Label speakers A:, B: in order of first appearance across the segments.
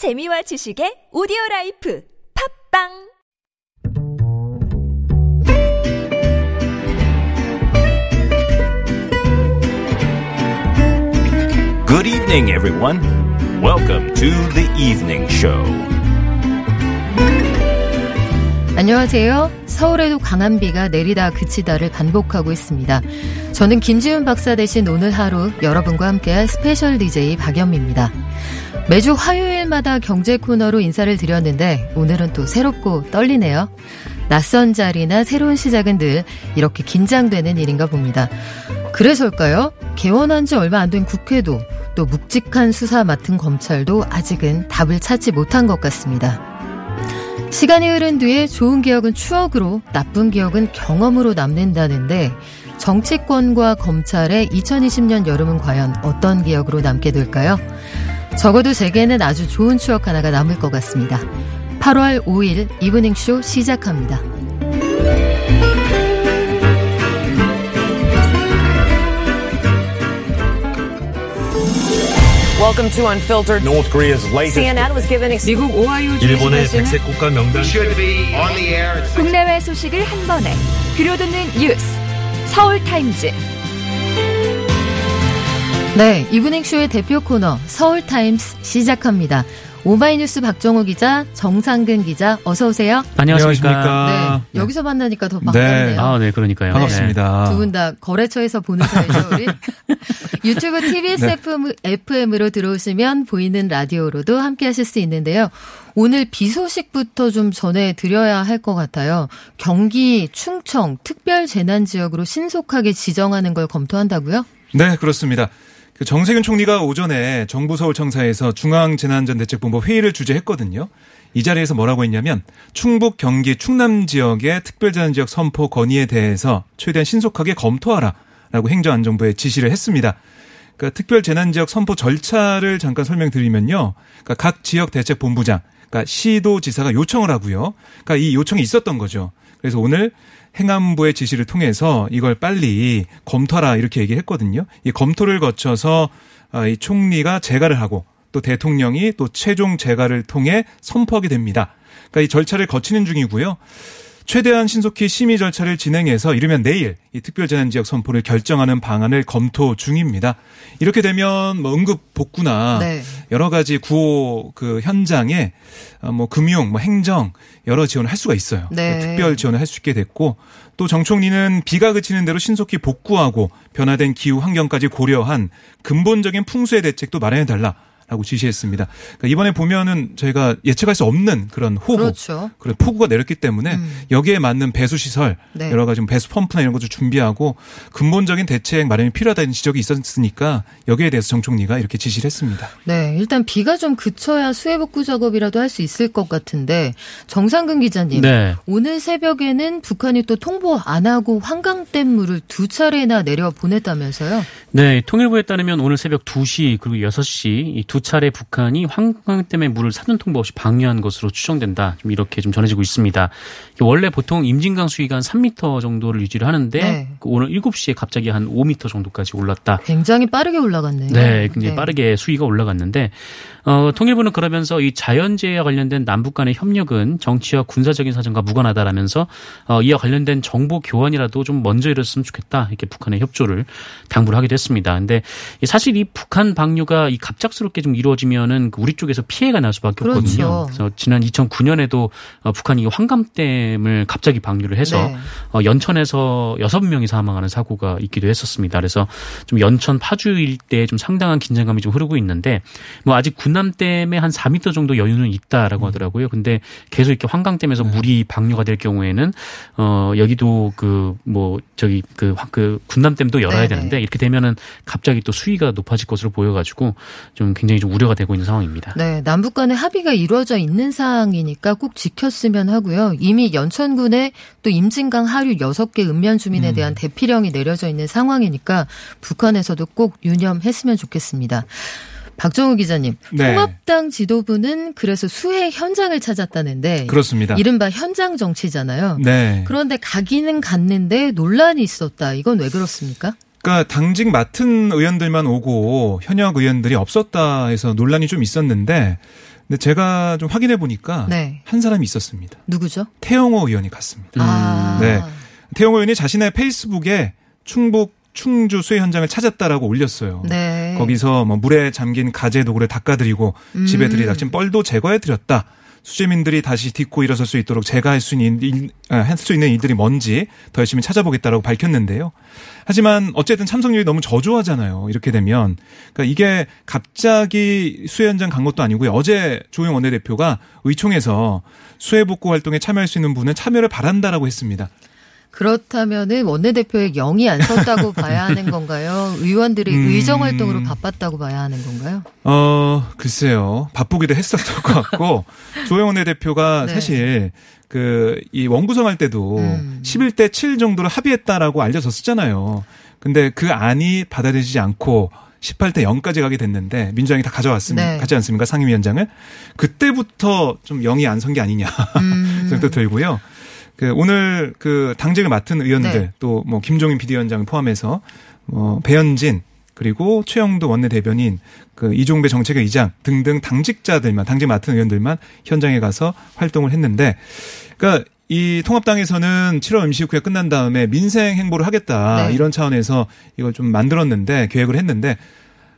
A: 재미와 지식의 오디오 라이프 팝빵
B: Good evening, everyone. Welcome to the evening show.
C: 안녕하세요. 서울에도 강한 비가 내리다 그치다를 반복하고 있습니다. 저는 김지훈 박사 대신 오늘 하루 여러분과 함께할 스페셜 DJ 박연미입니다. 매주 화요일마다 경제 코너로 인사를 드렸는데 오늘은 또 새롭고 떨리네요. 낯선 자리나 새로운 시작은 늘 이렇게 긴장되는 일인가 봅니다. 그래서일까요? 개원한 지 얼마 안 된 국회도 또 묵직한 수사 맡은 검찰도 아직은 답을 찾지 못한 것 같습니다. 시간이 흐른 뒤에 좋은 기억은 추억으로 나쁜 기억은 경험으로 남는다는데 정치권과 검찰의 2020년 여름은 과연 어떤 기억으로 남게 될까요? 적어도 제게는 아주 좋은 추억 하나가 남을 것 같습니다. 8월 5일 이브닝쇼 시작합니다.
D: Welcome to Unfiltered.
E: North Korea's latest
D: CNN was given ex-
C: 미국 오하이오
E: 일본의 백색 국가 명단
F: should be on the air at six
A: 국내외 소식을 한 번에 들려듣는 뉴스 서울 타임즈
C: 네, 이브닝쇼의 대표 코너 서울타임스 시작합니다. 오마이뉴스 박정호 기자, 정상근 기자, 어서 오세요.
G: 안녕하십니까.
C: 네, 여기서 만나니까 더 반갑네요.
G: 아, 네, 그러니까요.
E: 반갑습니다.
C: 두분 다 거래처에서 보는 사이죠, 우리? 유튜브 TBS
E: 네.
C: FM, FM으로 들어오시면 보이는 라디오로도 함께 하실 수 있는데요. 오늘 비 소식부터 좀 전해드려야 할 것 같아요. 경기, 충청, 특별 재난 지역으로 신속하게 지정하는 걸 검토한다고요?
E: 네, 그렇습니다. 그 정세균 총리가 오전에 정부 서울청사에서 중앙재난안전대책본부 회의를 주재했거든요. 이 자리에서 뭐라고 했냐면 충북, 경기, 충남 지역의 특별재난지역 선포 건의에 대해서 최대한 신속하게 검토하라라고 행정안전부에 지시를 했습니다. 그러니까 특별재난지역 선포 절차를 잠깐 설명드리면요. 그러니까 각 지역 대책본부장, 그러니까 시도지사가 요청을 하고요. 그러니까 이 요청이 있었던 거죠. 그래서 오늘 행안부의 지시를 통해서 이걸 빨리 검토하라 이렇게 얘기를 했거든요. 이 검토를 거쳐서 아, 이 총리가 재가를 하고 또 대통령이 또 최종 재가를 통해 선포하게 됩니다. 그러니까 이 절차를 거치는 중이고요. 최대한 신속히 심의 절차를 진행해서 이르면 내일 이 특별재난지역 선포를 결정하는 방안을 검토 중입니다. 이렇게 되면 뭐 응급 복구나
C: 네.
E: 여러 가지 구호 그 현장에 어, 뭐 금융, 뭐 행정 여러 지원을 할 수가 있어요.
C: 네.
E: 특별 지원을 할 수 있게 됐고 또 정 총리는 비가 그치는 대로 신속히 복구하고 변화된 기후 환경까지 고려한 근본적인 풍수의 대책도 마련해 달라. 라고 지시했습니다. 그러니까 이번에 보면은 저희가 예측할 수 없는 그런 호우,
C: 그렇죠.
E: 그런 폭우가 내렸기 때문에
C: 음.
E: 여기에 맞는 배수 시설,
C: 네.
E: 여러 가지 뭐 배수 펌프나 이런 것도 준비하고 근본적인 대책 마련이 필요하다는 지적이 있었으니까 여기에 대해서 정 총리가 이렇게 지시를 했습니다.
C: 네, 일단 비가 좀 그쳐야 수해 복구 작업이라도 할 수 있을 것 같은데 정상근 기자님,
G: 네.
C: 오늘 새벽에는 북한이 또 통보 안 하고 환강댐 물을 두 차례나 내려 보냈다면서요?
G: 네, 통일부에 따르면 오늘 새벽 2시 그리고 6시 이두 차례 북한이 때문에 물을 사전 통보 없이 방류한 것으로 추정된다. 좀 이렇게 좀 전해지고 있습니다. 원래 보통 임진강 수위가 한 3m 정도를 유지를 하는데
C: 네.
G: 그 오늘 7시에 갑자기 한 5m 정도까지 올랐다.
C: 굉장히 빠르게 올라갔네요.
G: 네, 굉장히
C: 네.
G: 빠르게 수위가 올라갔는데 어, 통일부는 그러면서 이 자연재해와 관련된 남북 간의 협력은 정치와 군사적인 사정과 무관하다라면서 어, 이와 관련된 정보 교환이라도 좀 먼저 이뤘으면 좋겠다 이렇게 북한의 협조를 당부를 하기도 했습니다. 근데 이 사실 이 북한 방류가 이 갑작스럽게 좀 이루어지면은 그 우리 쪽에서 피해가 날 수밖에
C: 그렇죠.
G: 없거든요. 그래서 지난 2009년에도 어, 북한이 환감댐을 갑자기 방류를 해서
C: 네.
G: 어, 연천에서 여섯 명이 사망하는 사고가 있기도 했었습니다. 그래서 좀 연천 파주 일대에 좀 상당한 긴장감이 좀 흐르고 있는데 뭐 아직 군 남댐에 한 4m 정도 여유는 있다라고 하더라고요. 근데 계속 이렇게 환강댐에서 물이 방류가 될 경우에는 어 여기도 그 뭐 저기 그, 화- 그 군남댐도 열어야
C: 네네.
G: 되는데 이렇게 되면은 갑자기 또 수위가 높아질 것으로 보여가지고 좀 굉장히 좀 우려가 되고 있는 상황입니다.
C: 네, 남북 간의 합의가 이루어져 있는 사항이니까 꼭 지켰으면 하고요. 이미 연천군에 또 임진강 하류 6개 읍면 주민에 대한 대피령이 내려져 있는 상황이니까 북한에서도 꼭 유념했으면 좋겠습니다. 박정우 기자님,
E: 네.
C: 통합당 지도부는 그래서 수해 현장을 찾았다는데
E: 그렇습니다.
C: 이른바 현장 정치잖아요.
E: 네.
C: 그런데 가기는 갔는데 논란이 있었다. 이건 왜 그렇습니까?
E: 그러니까 당직 맡은 의원들만 오고 현역 의원들이 없었다 해서 논란이 좀 있었는데 근데 제가 좀 확인해 보니까
C: 네.
E: 한 사람이 있었습니다.
C: 누구죠?
E: 태영호 의원이 갔습니다.
C: 아.
E: 네. 태영호 의원이 자신의 페이스북에 충북 충주 수해 현장을 찾았다라고 올렸어요.
C: 네.
E: 거기서 뭐 물에 잠긴 가재 도구를 닦아드리고 집에
C: 음.
E: 들이닥친 뻘도 제거해 드렸다. 수재민들이 다시 딛고 일어설 수 있도록 제가 할 수 있는 일, 아, 할수 있는 일들이 뭔지 더 열심히 찾아보겠다라고 밝혔는데요. 하지만 어쨌든 참석률이 너무 저조하잖아요. 이렇게 되면 그러니까 이게 갑자기 수해 현장 간 것도 아니고요. 어제 조영 원내대표가 의총에서 수해 복구 활동에 참여할 수 있는 분은 참여를 바란다라고 했습니다.
C: 그렇다면은 원내대표의 영이 안 섰다고 봐야 하는 건가요? 의원들이
E: 음.
C: 의정 활동으로 바빴다고 봐야 하는 건가요?
E: 어, 글쎄요. 바쁘기도 했었던 것 같고, 조영 원내대표가
C: 네.
E: 사실 그, 이 원구성 할 때도
C: 음.
E: 11대 7 정도로 합의했다라고 알려졌었잖아요. 근데 그 안이 받아들이지 않고 18대 0까지 가게 됐는데 민주당이 다 가져왔습니다.
C: 네.
E: 가지 않습니까? 상임위원장을. 그때부터 좀 영이 안 선 게 아니냐.
C: 음.
E: 생각도 들고요. 그 오늘 그 당직을 맡은 의원들
C: 네.
E: 또뭐 김종인 비대위원장을 포함해서 뭐 배현진 그리고 최영도 원내대변인 그 이종배 정책의 의장 등등 당직자들만 당직 맡은 의원들만 현장에 가서 활동을 했는데 그러니까 이 통합당에서는 7월 임시 국회 끝난 다음에 민생 행보를 하겠다
C: 네.
E: 이런 차원에서 이걸 좀 만들었는데 계획을 했는데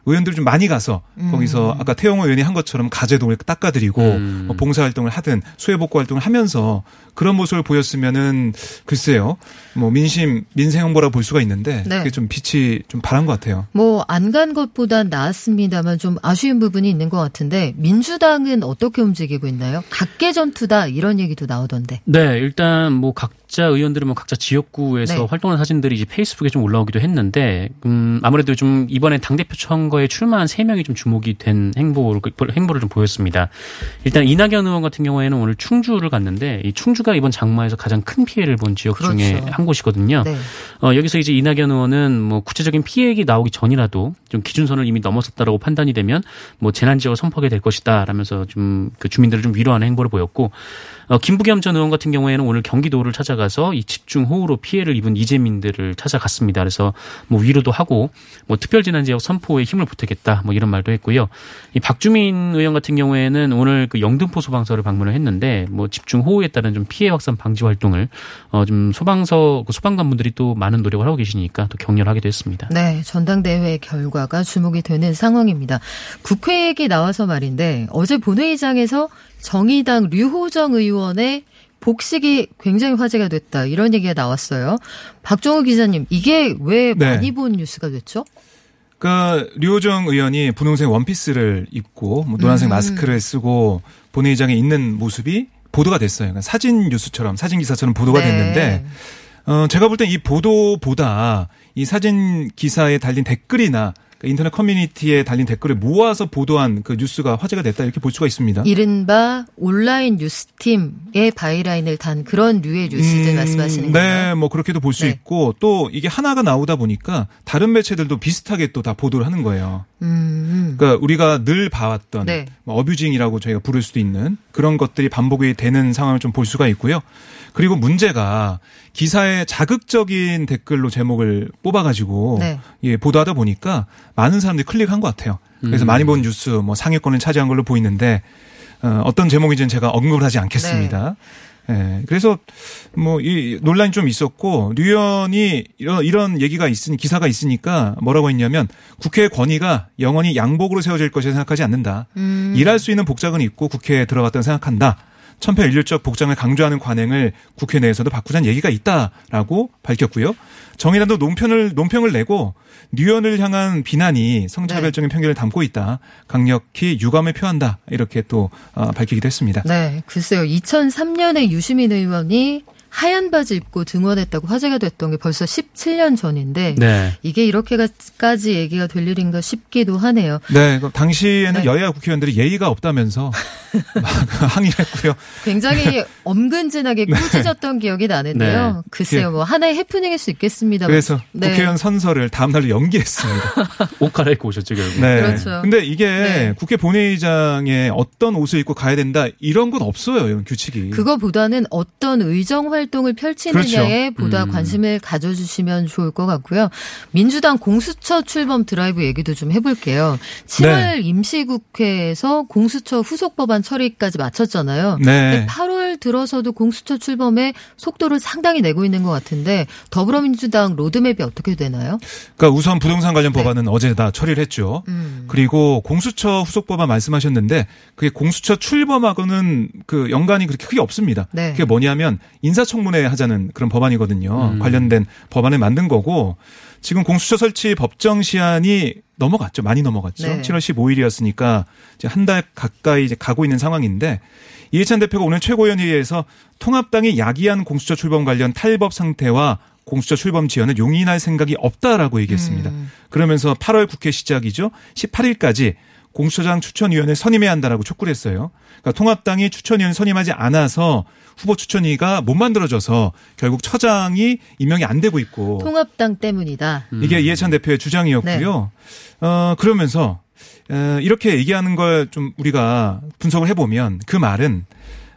E: 의원들이 좀 많이 가서
C: 음.
E: 거기서 아까 태영호 의원이 한 것처럼 가재동을 닦아드리고
G: 음.
E: 뭐 봉사 활동을 하든 수해 복구 활동을 하면서 그런 모습을 보였으면은 글쎄요 뭐 민심 민생 홍보라 볼 수가 있는데
C: 네.
E: 그게 좀 빛이 좀 바란 것 같아요.
C: 뭐 안 간 것보단 나았습니다만 좀 아쉬운 부분이 있는 것 같은데 민주당은 어떻게 움직이고 있나요? 각계 전투다 이런 얘기도 나오던데.
G: 네, 일단 뭐 각자 의원들은 뭐 각자 지역구에서
C: 네.
G: 활동한 사진들이 이제 페이스북에 좀 올라오기도 했는데, 음, 아무래도 좀 이번에 당 대표 선거 에 출마한 세 명이 좀 주목이 된 행보를, 행보를 좀 보였습니다. 일단 이낙연 의원 같은 경우에는 오늘 충주를 갔는데, 이 충주가 이번 장마에서 가장 큰 피해를 본 지역
C: 그렇죠.
G: 중에 한 곳이거든요.
C: 네.
G: 어, 여기서 이제 이낙연 의원은 뭐 구체적인 피해액이 나오기 전이라도 좀 기준선을 이미 넘어섰다라고 판단이 되면 뭐 재난지역을 선포하게 될 것이다 라면서 좀 그 주민들을 좀 위로하는 행보를 보였고 어, 김부겸 전 의원 같은 경우에는 오늘 경기도를 찾아가서 이 집중 호우로 피해를 입은 이재민들을 찾아갔습니다. 그래서 뭐 위로도 하고 뭐 특별재난 지역 선포에 힘을 보태겠다 뭐 이런 말도 했고요. 이 박주민 의원 같은 경우에는 오늘 그 영등포 소방서를 방문을 했는데 뭐 집중 호우에 따른 좀 피해 확산 방지 활동을 어, 좀 소방서 그 소방관분들이 또 많은 노력을 하고 계시니까 또 격려하기도 했습니다.
C: 네, 전당대회 결과가 주목이 되는 상황입니다. 국회 얘기 나와서 말인데 어제 본회의장에서 정의당 류호정 의원의 복식이 굉장히 화제가 됐다 이런 얘기가 나왔어요. 박정우 기자님 이게 왜
E: 네.
C: 많이 본 뉴스가 됐죠?
E: 그러니까 류호정 의원이 분홍색 원피스를 입고 뭐 노란색
C: 음.
E: 마스크를 쓰고 본회의장에 있는 모습이 보도가 됐어요. 그러니까 사진 뉴스처럼 사진 기사처럼 보도가
C: 네.
E: 됐는데 어, 제가 볼 땐 이 보도보다 이 사진 기사에 달린 댓글이나 그 인터넷 커뮤니티에 달린 댓글을 모아서 보도한 그 뉴스가 화제가 됐다 이렇게 볼 수가 있습니다.
C: 이른바 온라인 뉴스팀의 바이라인을 단 그런 류의 뉴스들
E: 음,
C: 말씀하시는
E: 네,
C: 건가요?
E: 뭐 그렇게도 볼수
C: 네.
E: 있고 또 이게 하나가 나오다 보니까 다른 매체들도 비슷하게 또 다 보도를 하는 거예요.
C: 음,
E: 그러니까 우리가 늘 봐왔던
C: 네.
E: 뭐 어뷰징이라고 저희가 부를 수도 있는 그런 것들이 반복이 되는 상황을 좀 볼 수가 있고요. 그리고 문제가 기사에 자극적인 댓글로 제목을 뽑아가지고
C: 네.
E: 예, 보도하다 보니까 많은 사람들이 클릭한 것 같아요. 그래서
G: 음.
E: 많이 본 뉴스 뭐 상위권을 차지한 걸로 보이는데 어, 어떤 제목인지는 제가 언급을 하지 않겠습니다. 예, 그래서 뭐 이 논란이 좀 있었고 류 의원이 이런 이런 얘기가 있으니 기사가 있으니까 뭐라고 했냐면 국회의 권위가 영원히 양복으로 세워질 것이라 생각하지 않는다.
C: 음.
E: 일할 수 있는 복장은 있고 국회에 들어갔다고 생각한다. 천편일률적 복장을 강조하는 관행을 국회 내에서도 바꾸자는 얘기가 있다라고 밝혔고요. 정의당도 논평을 논평을 내고 류 의원을 향한 비난이 성차별적인 편견을 담고 있다. 강력히 유감을 표한다. 이렇게 또 어, 밝히기도 했습니다.
C: 네, 글쎄요. 2003년에 유시민 의원이 하얀 바지 입고 등원했다고 화제가 됐던 게 벌써 17년 전인데
G: 네.
C: 이게 이렇게까지 얘기가 될 일인가 싶기도 하네요.
E: 네, 그 당시에는
C: 네.
E: 여야 국회의원들이 예의가 없다면서 막 항의를 했고요.
C: 굉장히 엄근진하게 꾸짖었던 기억이 나는데요.
G: 네.
C: 글쎄요, 뭐 하나의 해프닝일 수 있겠습니다.
E: 그래서
C: 네.
E: 국회의원 선서를 다음 날로 연기했습니다.
G: 옷 갈아입고 오셨죠, 결국.
E: 네.
C: 그렇죠.
E: 근데 이게
C: 네.
E: 국회 본회의장에 어떤 옷을 입고 가야 된다 이런 건 없어요. 이런 규칙이.
C: 그거보다는 어떤 의정 활동을 펼치느냐에
E: 그렇죠.
C: 보다
G: 음.
C: 관심을 가져주시면 좋을 것 같고요. 민주당 공수처 출범 드라이브 얘기도 좀 해볼게요. 7월
E: 네.
C: 임시국회에서 공수처 후속 법안 처리까지 마쳤잖아요.
E: 네.
C: 8월 들어서도 공수처 출범에 속도를 상당히 내고 있는 것 같은데 더불어민주당 로드맵이 어떻게 되나요?
E: 그러니까 우선 부동산 관련
C: 네.
E: 법안은 어제 다 처리를 했죠.
C: 음.
E: 그리고 공수처 후속 법안 말씀하셨는데 그게 공수처 출범하고는 그 연관이 그렇게 크게 없습니다.
C: 네.
E: 그게 뭐냐면 인사 청문회 하자는 그런 법안이거든요.
G: 음.
E: 관련된 법안을 만든 거고 지금 공수처 설치 법정 시한이 넘어갔죠. 많이 넘어갔죠.
C: 네.
E: 7월 15일이었으니까 이제 한 달 가까이 이제 가고 있는 상황인데 이해찬 대표가 오늘 최고위원회의에서 통합당이 야기한 공수처 출범 관련 탈법 상태와 공수처 출범 지연을 용인할 생각이 없다라고 얘기했습니다.
C: 음.
E: 그러면서 8월 국회 시작이죠. 18일까지 공수처장 추천위원회 선임해야 한다라고 촉구를 했어요. 그러니까 통합당이 추천위원 선임하지 않아서 후보 추천위가 못 만들어져서 결국 처장이 임명이 안 되고 있고
C: 통합당 때문이다.
E: 이게 이해찬 대표의 주장이었고요. 어, 그러면서 어, 이렇게 얘기하는 걸 좀 우리가 분석을 해보면 그 말은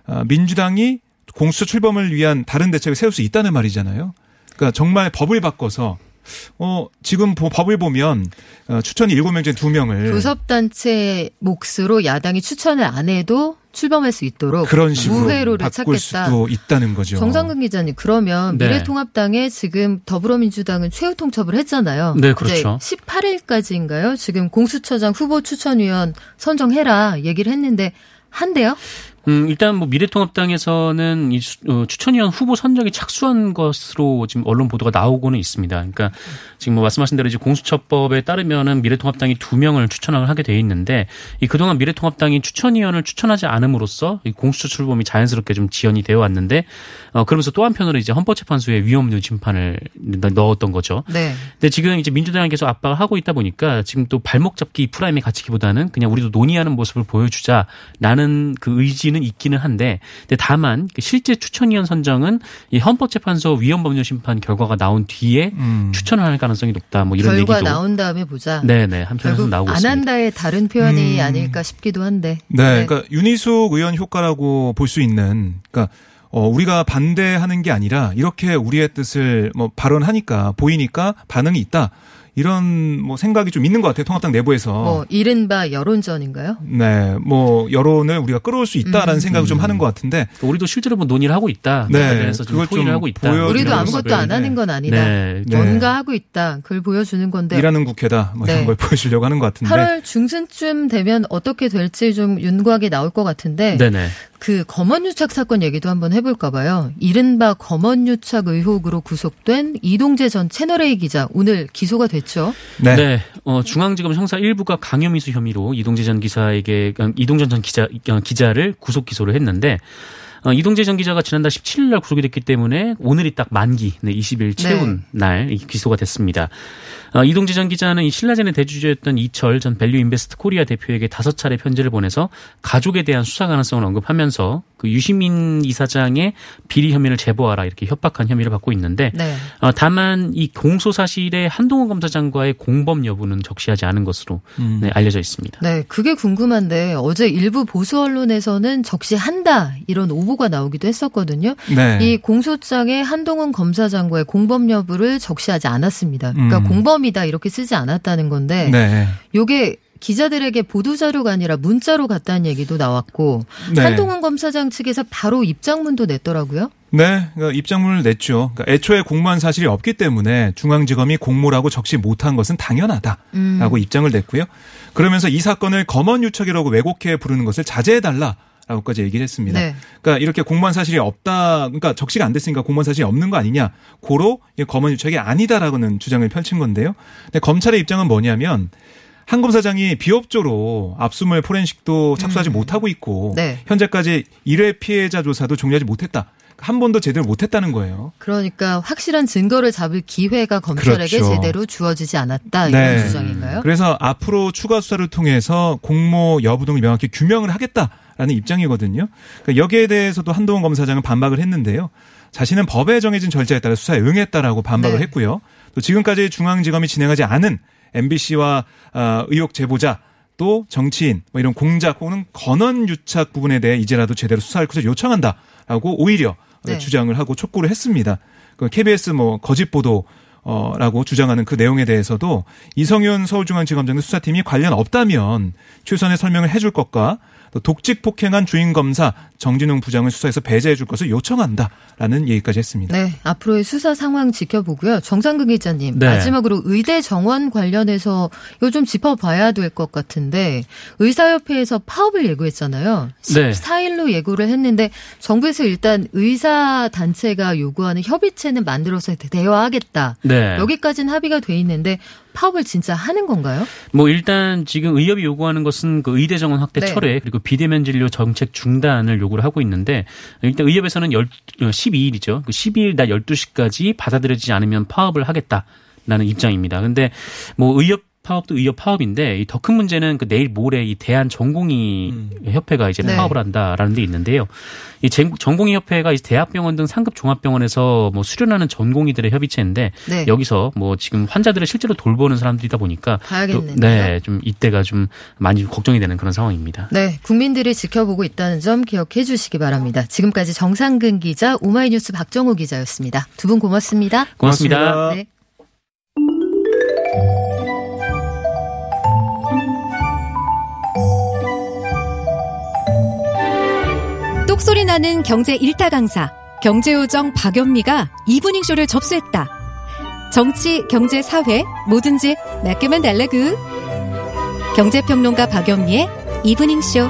E: 어, 민주당이 공수처 출범을 위한 다른 대책을 세울 수 있다는 말이잖아요. 그러니까 정말 법을 바꿔서 어, 지금 보- 법을 보면 어, 추천이 7명 중에 2명을
C: 교섭단체 몫으로 야당이 추천을 안 해도 출범할 수 있도록
E: 그런 식으로
C: 무회로를
E: 바꿀
C: 찾겠다.
E: 수도 있다는 거죠.
C: 정상근 기자님 그러면
G: 네.
C: 미래통합당에 지금 더불어민주당은 최후 통첩을 했잖아요.
G: 네, 그렇죠.
C: 18일까지인가요? 지금 공수처장 후보 추천위원 선정해라 얘기를 했는데 한대요?
G: 음, 일단 뭐 미래통합당에서는 이 수- 어, 추천위원 후보 선정이 착수한 것으로 지금 언론 보도가 나오고는 있습니다. 그러니까 지금 뭐 말씀하신 대로 이제 공수처법에 따르면은 미래통합당이 두 명을 추천을 하게 돼 있는데 이 그동안 미래통합당이 추천위원을 추천하지 않음으로써 이 공수처 출범이 자연스럽게 좀 지연이 되어 왔는데 어 그러면서 또 한편으로 이제 헌법재판소에 위헌 심판을 넣었던 거죠.
C: 네.
G: 근데 지금 이제 민주당이 계속 압박을 하고 있다 보니까 지금 또 발목 잡기 프레임에 갇히기보다는 그냥 우리도 논의하는 모습을 보여주자라는 그 의지는 있기는 한데, 근데 다만 그 실제 추천위원 선정은 이 헌법재판소 위헌법률 심판 결과가 나온 뒤에
E: 음.
G: 추천을 할 가능성이 높다. 뭐 이런
C: 결과
G: 얘기도
C: 나온 다음에 보자.
G: 네네 한편에서
C: 결국
G: 나오고
C: 안
G: 있습니다.
C: 한다의 다른 표현이
E: 음.
C: 아닐까 싶기도 한데.
E: 네, 그러니까 윤희숙 의원 효과라고 볼 수 있는, 그러니까 어, 우리가 반대하는 게 아니라 이렇게 우리의 뜻을 뭐 발언하니까 보이니까 반응이 있다. 이런 뭐 생각이 좀 있는 것 같아요. 통합당 내부에서.
C: 뭐 이른바 여론전인가요?
E: 네, 뭐 여론을 우리가 끌어올 수 있다라는
C: 음.
E: 생각을 좀 하는 것 같은데.
G: 그러니까 우리도 실제로 뭐 논의를 하고 있다.
E: 네,
G: 좀
E: 그걸 좀
G: 하고 있다.
C: 우리도 아무것도 안 하는 건 아니다.
G: 네.
E: 네.
C: 뭔가 하고 있다. 그걸 보여주는 건데.
E: 일하는 국회다. 뭐 이런
C: 네.
E: 걸 보여주려고 하는 것 같은데.
C: 8월 중순쯤 되면 어떻게 될지 좀 윤곽이 나올 것 같은데
G: 네네.
C: 그 검언유착 사건 얘기도 한번 해볼까 봐요. 이른바 검언유착 의혹으로 구속된 이동재 전 채널A 기자 오늘 기소가 됐죠.
E: 네.
G: 네. 어, 중앙지검 형사 1부가 강요미수 혐의로 이동재 전 기사에게 어, 이동전 전 기자 어, 기자를 구속 기소를 했는데 어, 이동재 전 기자가 지난달 17일 날 구속이 됐기 때문에 오늘이 딱 만기, 네, 20일 채운 날이 기소가 됐습니다. 어, 이동재 전 기자는 이 신라젠의 대주주였던 이철 전 밸류 인베스트 코리아 대표에게 다섯 차례 편지를 보내서 가족에 대한 수사 가능성을 언급하면서 그 유시민 이사장의 비리 혐의를 제보하라 이렇게 협박한 혐의를 받고 있는데
C: 네.
G: 어, 다만 이 공소 사실에 한동훈 검사장과의 공범 여부는 적시하지 않은 것으로
E: 음.
G: 네, 알려져 있습니다.
C: 네, 그게 궁금한데 어제 일부 보수 언론에서는 적시한다 이런 오보가 나오기도 했었거든요.
E: 네.
C: 이 공소장에 한동훈 검사장과의 공범 여부를 적시하지 않았습니다. 그러니까
E: 음.
C: 공범이다 이렇게 쓰지 않았다는 건데
E: 네.
C: 요게 기자들에게 보도 자료가 아니라 문자로 갔다는 얘기도 나왔고
E: 네.
C: 한동훈 검사장 측에서 바로 입장문도 냈더라고요.
E: 네, 그러니까 입장문을 냈죠. 그러니까 애초에 공모한 사실이 없기 때문에 중앙지검이 공모라고 적시 못한 것은 당연하다라고
C: 음.
E: 입장을 냈고요. 그러면서 이 사건을 검언 유착이라고 왜곡해 부르는 것을 자제해달라. 라고까지 얘기를 했습니다.
C: 네.
E: 그러니까 이렇게 공무원 사실이 없다, 그러니까 적시가 안 됐으니까 공무원 사실이 없는 거 아니냐, 고로 검언 유착이 아니다라고는 주장을 펼친 건데요. 근데 검찰의 입장은 뭐냐면 한 검사장이 비협조로 압수물 포렌식도 착수하지 못하고 있고
C: 네.
E: 현재까지 1회 피해자 조사도 종료하지 못했다. 한 번도 제대로 못했다는 거예요.
C: 그러니까 확실한 증거를 잡을 기회가 검찰에게
E: 그렇죠.
C: 제대로 주어지지 않았다
E: 네.
C: 이런 주장인가요?
E: 그래서 앞으로 추가 수사를 통해서 공모 여부 등을 명확히 규명을 하겠다 라는 입장이거든요. 그러니까 여기에 대해서도 한동훈 검사장은 반박을 했는데요. 자신은 법에 정해진 절차에 따라 수사에 응했다라고 반박을
C: 네.
E: 했고요. 또 지금까지 중앙지검이 진행하지 않은 MBC와 어, 의혹 제보자 또 정치인 뭐 이런 공작 혹은 건원 유착 부분에 대해 이제라도 제대로 수사할 것을 요청한다라고 오히려
C: 네.
E: 주장을 하고 촉구를 했습니다. 그 KBS 뭐 거짓 보도 어라고 주장하는 그 내용에 대해서도 이성윤 서울중앙지검장 수사팀이 관련 없다면 최선의 설명을 해줄 것과 또 독직 폭행한 주임 검사 정진웅 부장을 수사해서 배제해 줄 것을 요청한다라는 얘기까지 했습니다.
C: 네, 앞으로의 수사 상황 지켜보고요. 정상근 기자님,
G: 네.
C: 마지막으로 의대 정원 관련해서 이거 좀 짚어봐야 될 것 같은데 의사협회에서 파업을 예고했잖아요.
G: 네.
C: 14일로 예고를 했는데 정부에서 일단 의사 단체가 요구하는 협의체는 만들어서 대화하겠다.
G: 네.
C: 여기까지는 합의가 돼 있는데 파업을 진짜 하는 건가요?
G: 뭐 일단 지금 의협이 요구하는 것은 그 의대 정원 확대
C: 네.
G: 철회 그리고 비대면 진료 정책 중단을 요구를 하고 있는데 일단 의협에서는 열, 12일이죠. 그 12일 낮 12시까지 받아들여지지 않으면 파업을 하겠다 라는 입장입니다. 근데 뭐 의협 파업도 의협 파업인데 더 큰 문제는 그 내일 모레 이 대한 전공의 협회가 이제
C: 네.
G: 파업을 한다라는 데 있는데요. 이 전- 전공의 협회가 이 대학병원 등 상급 종합병원에서 뭐 수련하는 전공의들의 협의체인데
C: 네.
G: 여기서 뭐 지금 환자들을 실제로 돌보는 사람들이다 보니까
C: 네,
G: 좀 이때가 좀 많이 걱정이 되는 그런 상황입니다.
C: 네, 국민들이 지켜보고 있다는 점 기억해 주시기 바랍니다. 지금까지 정상근 기자, 오마이뉴스 박정호 기자였습니다. 두 분 고맙습니다.
G: 고맙습니다.
E: 고맙습니다.
C: 네.
H: 똑소리 나는 경제 일타 강사 경제요정 박연미가 이브닝 쇼를 접수했다. 정치, 경제, 사회 뭐든지 맡기면 달라구. 경제평론가 박연미의 이브닝 쇼.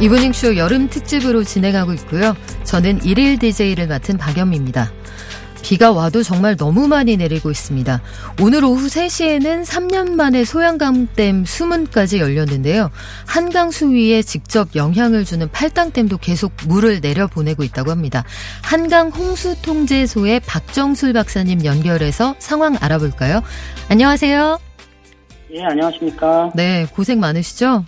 C: 이브닝쇼 여름 특집으로 진행하고 있고요. 저는 일일 DJ를 맡은 박연미입니다. 비가 와도 정말 너무 많이 내리고 있습니다. 오늘 오후 3시에는 3년 만에 소양강댐 수문까지 열렸는데요. 한강 수위에 직접 영향을 주는 팔당댐도 계속 물을 내려보내고 있다고 합니다. 한강 홍수통제소의 박정술 박사님 연결해서 상황 알아볼까요? 안녕하세요.
I: 예, 안녕하십니까.
C: 네, 고생 많으시죠?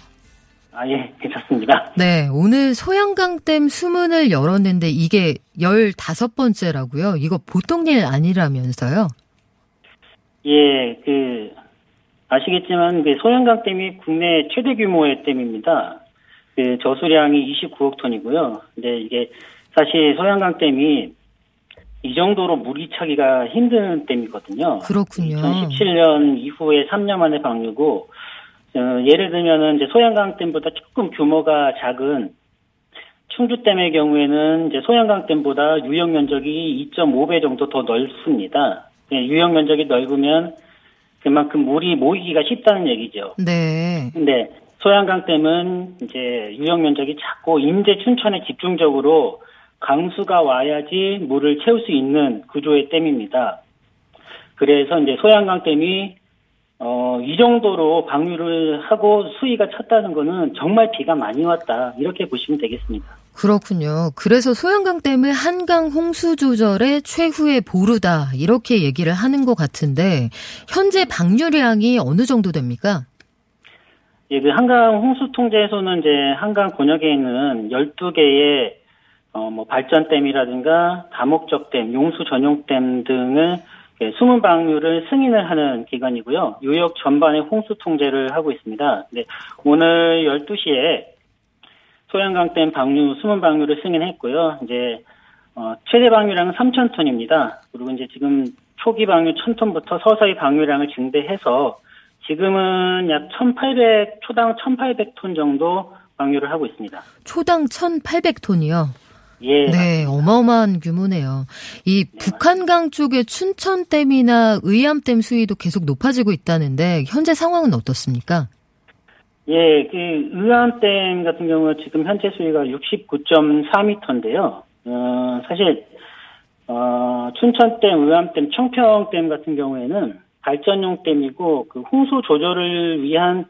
I: 아, 예, 괜찮습니다.
C: 네, 오늘 소양강댐 수문을 열었는데 이게 15번째라고요. 이거 보통 일 아니라면서요.
I: 예, 그, 아시겠지만, 그 소양강 댐이 국내 최대 규모의 댐입니다. 그 저수량이 29억 톤이고요. 근데 이게 사실 소양강 댐이 이 정도로 물이 차기가 힘든 댐이거든요.
C: 그렇군요.
I: 2017년 이후에 3년 만에 방류고, 어, 예를 들면은 이제 소양강댐보다 조금 규모가 작은 충주댐의 경우에는 이제 소양강댐보다 유역 면적이 2.5배 정도 더 넓습니다. 예, 유역 면적이 넓으면 그만큼 물이 모이기가 쉽다는 얘기죠.
C: 네.
I: 근데 소양강댐은 이제 유역 면적이 작고 임제 춘천에 집중적으로 강수가 와야지 물을 채울 수 있는 구조의 댐입니다. 그래서 이제 소양강댐이 어, 이 정도로 방류를 하고 수위가 찼다는 거는 정말 비가 많이 왔다. 이렇게 보시면 되겠습니다.
C: 그렇군요. 그래서 소양강댐을 한강 홍수 조절의 최후의 보루다. 이렇게 얘기를 하는 것 같은데 현재 방류량이 어느 정도 됩니까?
I: 예, 그 한강 홍수 통제소는 이제 한강 권역에 있는 12개의 어, 뭐 발전댐이라든가 다목적댐, 용수 전용댐 등을 예, 수문 방류를 승인을 하는 기관이고요. 유역 전반의 홍수 통제를 하고 있습니다. 네, 오늘 12시에 소양강댐 방류, 수문 방류를 승인했고요. 이제 어, 최대 방류량은 3,000톤입니다. 그리고 이제 지금 초기 방류 1,000톤부터 서서히 방류량을 증대해서 지금은 약 1,800 초당 1,800톤 정도 방류를 하고 있습니다.
C: 초당 1,800톤이요.
I: 예,
C: 네, 어마어마한 규모네요. 이 북한강 쪽의 춘천댐이나 의암댐 수위도 계속 높아지고 있다는데 현재 상황은 어떻습니까?
I: 예, 그 의암댐 같은 경우 지금 현재 수위가 69.4m인데요. 어, 사실 어, 춘천댐, 의암댐, 청평댐 같은 경우에는 발전용 댐이고 그 홍수 조절을 위한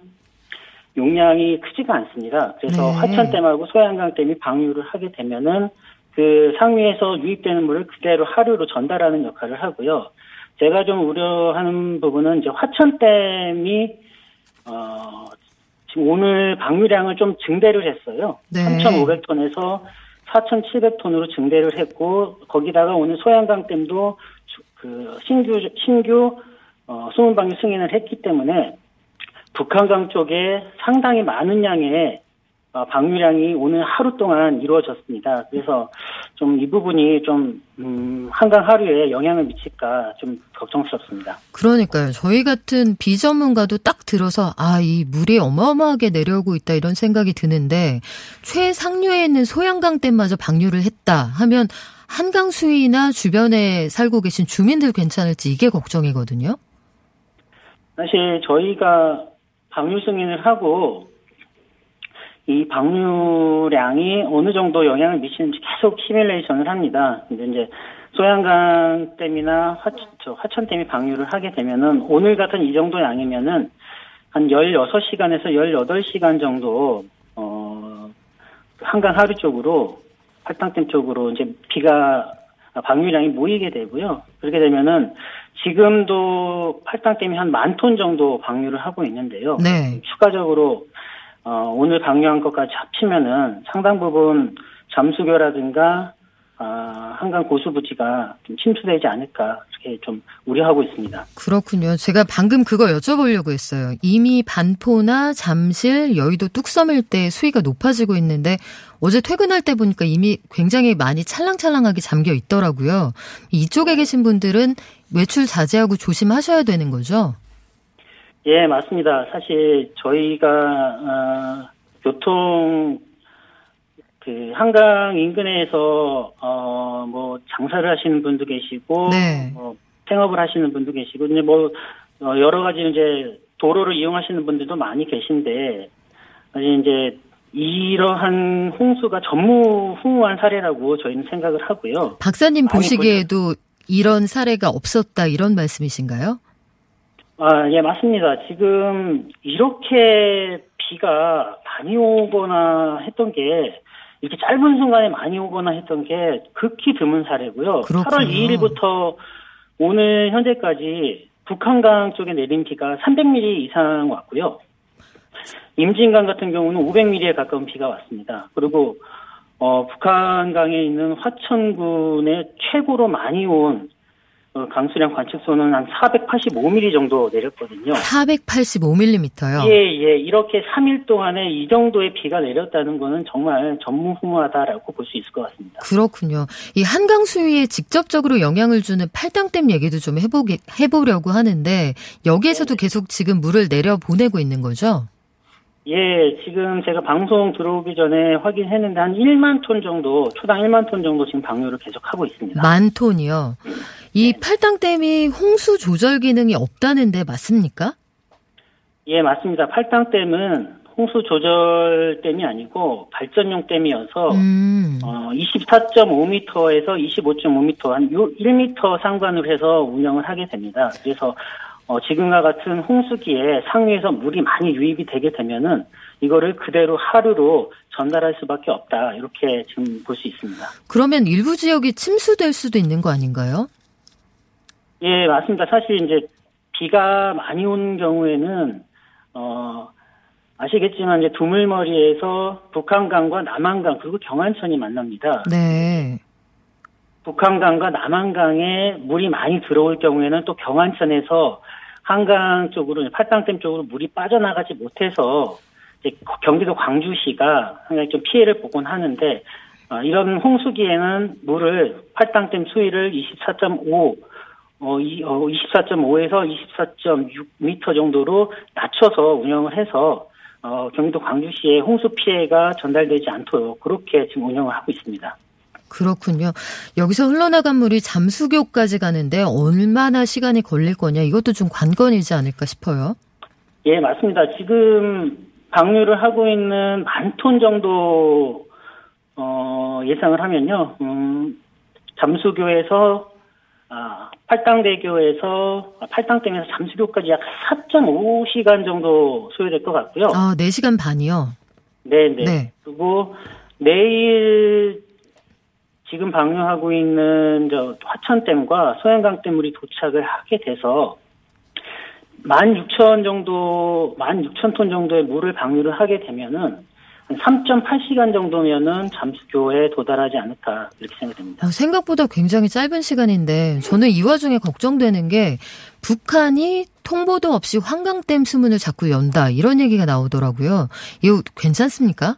I: 용량이 크지가 않습니다. 그래서
C: 네.
I: 화천댐하고 소양강댐이 방류를 하게 되면은 그 상위에서 유입되는 물을 그대로 하류로 전달하는 역할을 하고요. 제가 좀 우려하는 부분은 이제 화천댐이 어, 지금 오늘 방류량을 좀 증대를 했어요.
C: 네.
I: 3,500톤에서 4,700톤으로 증대를 했고 거기다가 오늘 소양강댐도 주- 그 신규 신규 어, 수문 방류 승인을 했기 때문에 북한강 쪽에 상당히 많은 양의 어, 방류량이 오늘 하루 동안 이루어졌습니다. 그래서 좀 이 부분이 좀 음, 한강 하류에 영향을 미칠까 좀 걱정스럽습니다.
C: 그러니까요. 저희 같은 비전문가도 딱 들어서 아, 이 물이 어마어마하게 내려오고 있다 이런 생각이 드는데 최상류에 있는 소양강 댐마저 방류를 했다 하면 한강 수위나 주변에 살고 계신 주민들 괜찮을지 이게 걱정이거든요.
I: 사실 저희가 방류 승인을 하고 이 방류량이 어느 정도 영향을 미치는지 계속 시뮬레이션을 합니다. 근데 이제 소양강 댐이나 화천, 저 화천 댐이 방류를 하게 되면은 오늘 같은 이 정도 양이면은 한 16시간에서 18시간 정도 어 한강 하류 쪽으로 팔당댐 쪽으로 이제 비가 방류량이 모이게 되고요. 그렇게 되면은 지금도 팔당댐이 한만 톤 정도 방류를 하고 있는데요.
C: 네.
I: 추가적으로 어, 오늘 방류한 것까지 합치면은 상당 부분 잠수교라든가 아, 한강 고수부지가 좀 침수되지 않을까 이렇게 좀 우려하고 있습니다.
C: 그렇군요. 제가 방금 그거 여쭤보려고 했어요. 이미 반포나 잠실, 여의도 뚝섬 일대 수위가 높아지고 있는데 어제 퇴근할 때 보니까 이미 굉장히 많이 찰랑찰랑하게 잠겨 있더라고요. 이쪽에 계신 분들은 외출 자제하고 조심하셔야 되는 거죠?
I: 예, 맞습니다. 사실 저희가 어, 교통 그 한강 인근에서 어 뭐 장사를 하시는 분도 계시고
C: 네.
I: 뭐 생업을 하시는 분도 계시고 이제 뭐 어, 여러 가지 이제 도로를 이용하시는 분들도 많이 계신데 이제 이러한 홍수가 전무후무한 사례라고 저희는 생각을 하고요.
C: 박사님 보시기에도 이런 사례가 없었다 이런 말씀이신가요?
I: 아, 예, 맞습니다. 지금 이렇게 비가 많이 오거나 했던 게 이렇게 짧은 순간에 많이 오거나 했던 게 극히 드문 사례고요.
C: 그렇군요.
I: 8월 2일부터 오늘 현재까지 북한강 쪽에 내린 비가 300mm 이상 왔고요. 임진강 같은 경우는 500mm에 가까운 비가 왔습니다. 그리고 어, 북한강에 있는 화천군에 최고로 많이 온 어, 강수량 관측소는 한 485mm 정도 내렸거든요.
C: 485mm요.
I: 예, 예. 이렇게 3일 동안에 이 정도의 비가 내렸다는 거는 정말 전무후무하다라고 볼 수 있을 것 같습니다.
C: 그렇군요. 이 한강 수위에 직접적으로 영향을 주는 팔당댐 얘기도 좀 해보게, 해보려고 하는데 여기에서도 계속 지금 물을 내려 보내고 있는 거죠?
I: 예, 지금 제가 방송 들어오기 전에 확인했는데 한 1만 톤 정도, 초당 1만 톤 정도 지금 방류를 계속 하고 있습니다.
C: 만 톤이요. 이 팔당댐이 홍수 조절 기능이 없다는데 맞습니까?
I: 예, 맞습니다. 팔당댐은 홍수 조절 댐이 아니고 발전용 댐이어서
C: 음.
I: 어, 24.5m에서 25.5m 한요 1m 상관으로 해서 운영을 하게 됩니다. 그래서 어, 지금과 같은 홍수기에 상류에서 물이 많이 유입이 되게 되면은 이거를 그대로 하루로 전달할 수밖에 없다. 이렇게 지금 볼 수 있습니다.
C: 그러면 일부 지역이 침수될 수도 있는 거 아닌가요?
I: 예, 맞습니다. 사실 이제 비가 많이 온 경우에는 어 아시겠지만 이제 두물머리에서 북한강과 남한강 그리고 경안천이 만납니다.
C: 네.
I: 북한강과 남한강에 물이 많이 들어올 경우에는 또 경안천에서 한강 쪽으로 팔당댐 쪽으로 물이 빠져나가지 못해서 경기도 광주시가 상당히 좀 피해를 보곤 하는데 어, 이런 홍수기에는 물을 팔당댐 수위를 24.5 어, 이, 어, 24.5에서 24.6m 정도로 낮춰서 운영을 해서 어, 경기도 광주시에 홍수 피해가 전달되지 않도록 그렇게 지금 운영을 하고 있습니다.
C: 그렇군요. 여기서 흘러나간 물이 잠수교까지 가는데 얼마나 시간이 걸릴 거냐 이것도 좀 관건이지 않을까 싶어요.
I: 예, 맞습니다. 지금 방류를 하고 있는 만 톤 정도 어, 예상을 하면요. 음, 잠수교에서 아, 팔당대교에서 아, 팔당댐에서 잠수교까지 약 4.5시간 정도 소요될 것 같고요.
C: 아, 4시간 반이요.
I: 네, 네.
C: 네.
I: 그리고 내일 지금 방류하고 있는 저 화천댐과 소양강댐 물이 도착을 하게 돼서 16,000 정도, 16,000톤 정도의 물을 방류를 하게 되면은 한 3.8시간 정도면은 잠수교에 도달하지 않을까 이렇게 생각됩니다.
C: 아, 생각보다 굉장히 짧은 시간인데 저는 이 와중에 걱정되는 게 북한이 통보도 없이 환강댐 수문을 자꾸 연다 이런 얘기가 나오더라고요. 이거 괜찮습니까?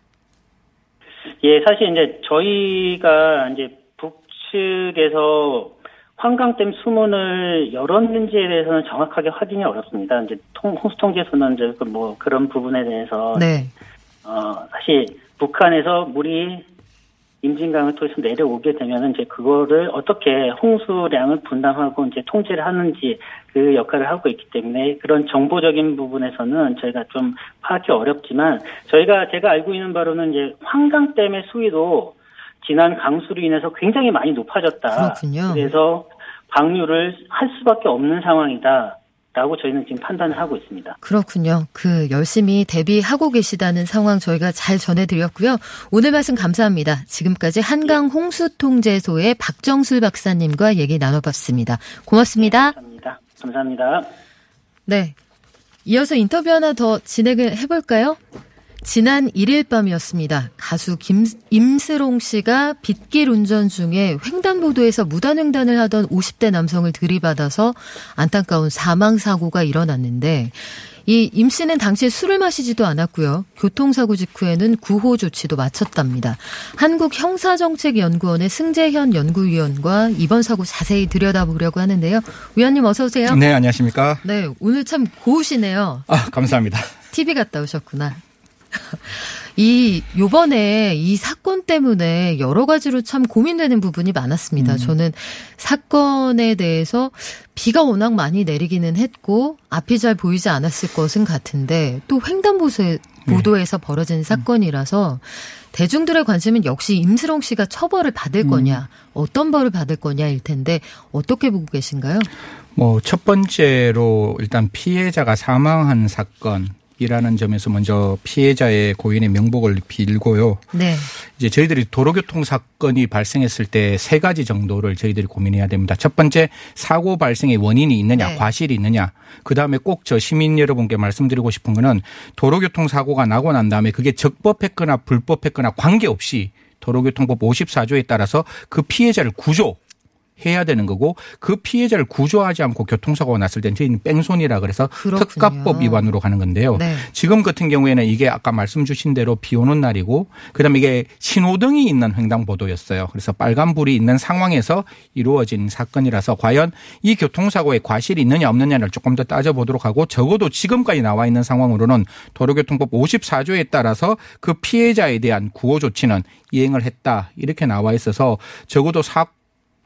I: 예, 사실 이제 저희가 이제 북측에서 환강댐 수문을 열었는지에 대해서는 정확하게 확인이 어렵습니다. 이제 통, 홍수통제소는 이제 그뭐 그런 부분에 대해서
C: 네.
I: 어, 사실 북한에서 물이 임진강을 통해서 내려오게 되면은 이제 그거를 어떻게 홍수량을 분담하고 이제 통제를 하는지 그 역할을 하고 있기 때문에 그런 정보적인 부분에서는 저희가 좀 파악이 어렵지만 저희가 제가 알고 있는 바로는 이제 환강댐의 수위도 지난 강수로 인해서 굉장히 많이 높아졌다.
C: 그렇군요.
I: 그래서 방류를 할 수밖에 없는 상황이다. 라고 저희는 지금 판단을 하고 있습니다.
C: 그렇군요. 그 열심히 대비하고 계시다는 상황 저희가 잘 전해드렸고요. 오늘 말씀 감사합니다. 지금까지 한강 홍수통제소의 박정술 박사님과 얘기 나눠봤습니다. 고맙습니다.
I: 감사합니다. 감사합니다.
C: 네. 이어서 인터뷰 하나 더 진행을 해볼까요? 지난 1일 밤이었습니다. 가수 김, 임스롱 씨가 빗길 운전 중에 횡단보도에서 무단횡단을 하던 50대 남성을 들이받아서 안타까운 사망사고가 일어났는데 이 임 씨는 당시에 술을 마시지도 않았고요. 교통사고 직후에는 구호 조치도 마쳤답니다. 한국형사정책연구원의 승재현 연구위원과 이번 사고 자세히 들여다보려고 하는데요. 위원님 어서 오세요.
J: 네, 안녕하십니까?
C: 네, 오늘 참 고우시네요.
J: 아, 감사합니다.
C: TV 갔다 오셨구나. 이 요번에 이 사건 때문에 여러 가지로 참 고민되는 부분이 많았습니다.
J: 음.
C: 저는 사건에 대해서 비가 워낙 많이 내리기는 했고 앞이 잘 보이지 않았을 것은 같은데 또 횡단보도에 보도에서 벌어진 사건이라서 대중들의 관심은 역시 임스롱 씨가 처벌을 받을 거냐, 어떤 벌을 받을 거냐일 텐데 어떻게 보고 계신가요?
J: 뭐, 첫 번째로 일단 피해자가 사망한 사건. 이라는 점에서 먼저 피해자의 고인의 명복을 빌고요.
C: 네.
J: 이제 저희들이 도로교통 사건이 발생했을 때 세 가지 정도를 저희들이 고민해야 됩니다. 첫 번째 사고 발생의 원인이 있느냐,
C: 네.
J: 과실이 있느냐. 그 다음에 꼭 저 시민 여러분께 말씀드리고 싶은 거는 도로교통 사고가 나고 난 다음에 그게 적법했거나 불법했거나 관계없이 도로교통법 54조에 따라서 그 피해자를 구조 해야 되는 거고 그 피해자를 구조하지 않고 교통사고가 났을 때는 저희는 뺑손이라 그래서
C: 그렇군요.
J: 특가법 위반으로 가는 건데요.
C: 네.
J: 지금 같은 경우에는 이게 아까 말씀 주신 대로 비 오는 날이고 그다음에 이게 신호등이 있는 횡단보도였어요. 그래서 빨간불이 있는 상황에서 이루어진 사건이라서 과연 이 교통사고에 과실이 있느냐 없느냐를 조금 더 따져보도록 하고 적어도 지금까지 나와 있는 상황으로는 도로교통법 54조에 따라서 그 피해자에 대한 구호 조치는 이행을 했다 이렇게 나와 있어서 적어도 사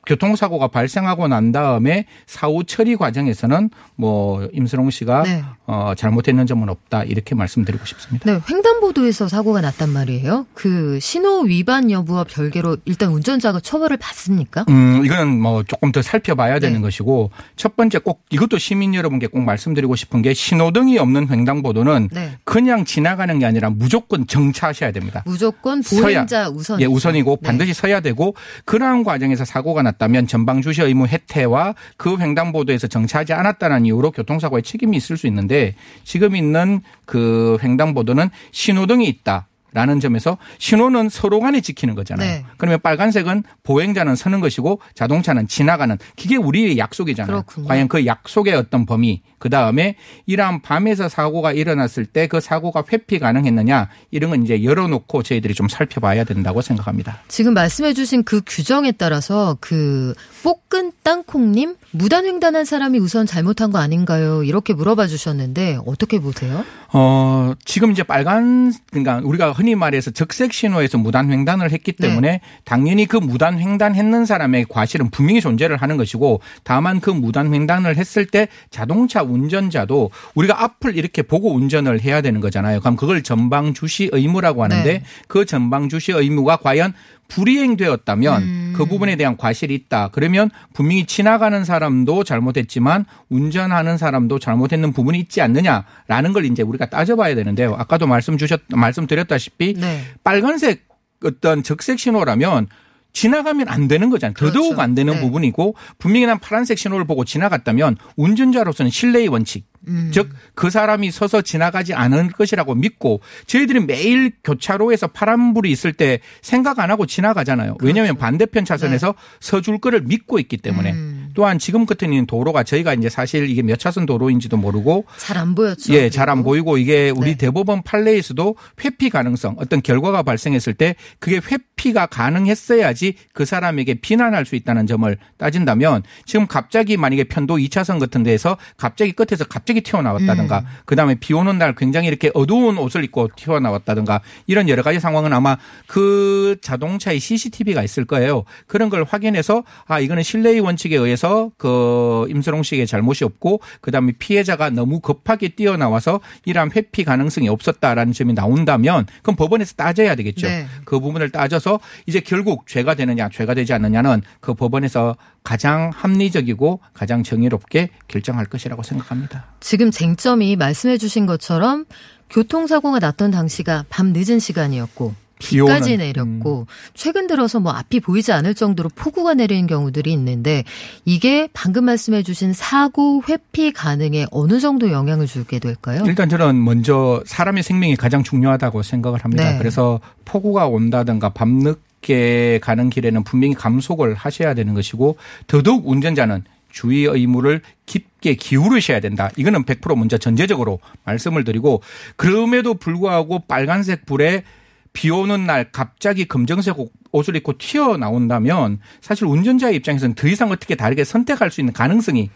J: 교통사고가 발생하고 난 다음에 사후 처리 과정에서는 뭐 임스롱 씨가
C: 네.
J: 어, 잘못했는 점은 없다 이렇게 말씀드리고 싶습니다.
C: 네, 횡단보도에서 사고가 났단 말이에요. 그 신호 위반 여부와 별개로 일단 운전자가 처벌을 받습니까?
J: 음, 이거는 뭐 조금 더 살펴봐야 되는
C: 네.
J: 것이고 첫 번째 꼭 이것도 시민 여러분께 꼭 말씀드리고 싶은 게 신호등이 없는 횡단보도는
C: 네.
J: 그냥 지나가는 게 아니라 무조건 정차하셔야 됩니다.
C: 무조건. 보행자 우선.
J: 예, 우선이고
C: 네.
J: 반드시 서야 되고 그러한 과정에서 사고가 났 다면 전방 주시 의무 해태와 그 횡단보도에서 정차하지 않았다는 이유로 교통사고에 책임이 있을 수 있는데 지금 있는 그 횡단보도는 신호등이 있다. 라는 점에서 신호는 서로 간에 지키는 거잖아요.
C: 네.
J: 그러면 빨간색은 보행자는 서는 것이고 자동차는 지나가는 그게 우리의 약속이잖아요.
C: 그렇군요.
J: 과연 그 약속의 어떤 범위 그 다음에 이러한 밤에서 사고가 일어났을 때 그 사고가 회피 가능했느냐 이런 건 이제 열어놓고 저희들이 좀 살펴봐야 된다고 생각합니다.
C: 지금 말씀해주신 그 규정에 따라서 그 볶은 땅콩님 무단횡단한 사람이 우선 잘못한 거 아닌가요? 이렇게 물어봐 주셨는데 어떻게 보세요?
J: 어, 지금 이제 빨간, 그러니까 우리가 흔히 말해서 적색 신호에서 무단 횡단을 했기
C: 네.
J: 때문에 당연히 그 무단 횡단했는 사람의 과실은 분명히 존재를 하는 것이고 다만 그 무단 횡단을 했을 때 자동차 운전자도 우리가 앞을 이렇게 보고 운전을 해야 되는 거잖아요. 그럼 그걸 전방 주시 의무라고 하는데
C: 네.
J: 그 전방 주시 의무가 과연 불이행되었다면
C: 음.
J: 그 부분에 대한 과실이 있다. 그러면 분명히 지나가는 사람도 잘못했지만 운전하는 사람도 잘못했는 부분이 있지 않느냐라는 걸 이제 우리가 따져봐야 되는데요. 아까도 말씀 주셨 말씀드렸다시피
C: 네.
J: 빨간색 어떤 적색 신호라면 지나가면 안 되는 거잖아요. 더더욱
C: 그렇죠.
J: 안 되는
C: 네.
J: 부분이고 분명히 난 파란색 신호를 보고 지나갔다면 운전자로서는 신뢰의 원칙
C: 음.
J: 즉그 사람이 서서 지나가지 않을 것이라고 믿고 저희들이 매일 교차로에서 파란불이 있을 때 생각 안 하고 지나가잖아요. 왜냐하면 반대편 차선에서 서줄 거를 믿고 있기 때문에
C: 음.
J: 또한 지금 같은 있는 도로가 저희가 이제 사실 이게 몇 차선 도로인지도 모르고
C: 잘 안 보였죠.
J: 예, 잘 안 보이고 이게 우리
C: 네.
J: 대법원 판례에서도 회피 가능성 어떤 결과가 발생했을 때 그게 회피가 가능했어야지 그 사람에게 비난할 수 있다는 점을 따진다면 지금 갑자기 만약에 편도 2차선 같은 데에서 갑자기 끝에서 갑 자기 튀어나왔다든가
C: 음.
J: 그다음에 비 오는 날 굉장히 이렇게 어두운 옷을 입고 튀어나왔다든가 이런 여러 가지 상황은 아마 그 자동차에 CCTV가 있을 거예요. 그런 걸 확인해서 아 이거는 실내의 원칙에 의해서 그 임슬홍 씨의 잘못이 없고 그다음에 피해자가 너무 급하게 뛰어나와서 이러한 회피 가능성이 없었다라는 점이 나온다면 그럼 법원에서 따져야 되겠죠.
C: 네.
J: 그 부분을 따져서 이제 결국 죄가 되느냐 죄가 되지 않느냐는 그 법원에서 가장 합리적이고 가장 정의롭게 결정할 것이라고 생각합니다.
C: 지금 쟁점이 말씀해 주신 것처럼 교통사고가 났던 당시가 밤 늦은 시간이었고
J: 비
C: 비까지 내렸고 최근 들어서 뭐 앞이 보이지 않을 정도로 폭우가 내리는 경우들이 있는데 이게 방금 말씀해 주신 사고 회피 가능에 어느 정도 영향을 주게 될까요?
J: 일단 저는 먼저 사람의 생명이 가장 중요하다고 생각을 합니다.
C: 네.
J: 그래서 폭우가 온다든가 밤늦 게 가는 길에는 분명히 감속을 하셔야 되는 것이고 더더욱 운전자는 주의 의무를 깊게 기울이셔야 된다. 이거는 100% 먼저 전제적으로 말씀을 드리고 그럼에도 불구하고 빨간색 불에 비 오는 날 갑자기 검정색 옷을 입고 튀어나온다면 사실 운전자의 입장에서는 더 이상 어떻게 다르게 선택할 수 있는 가능성이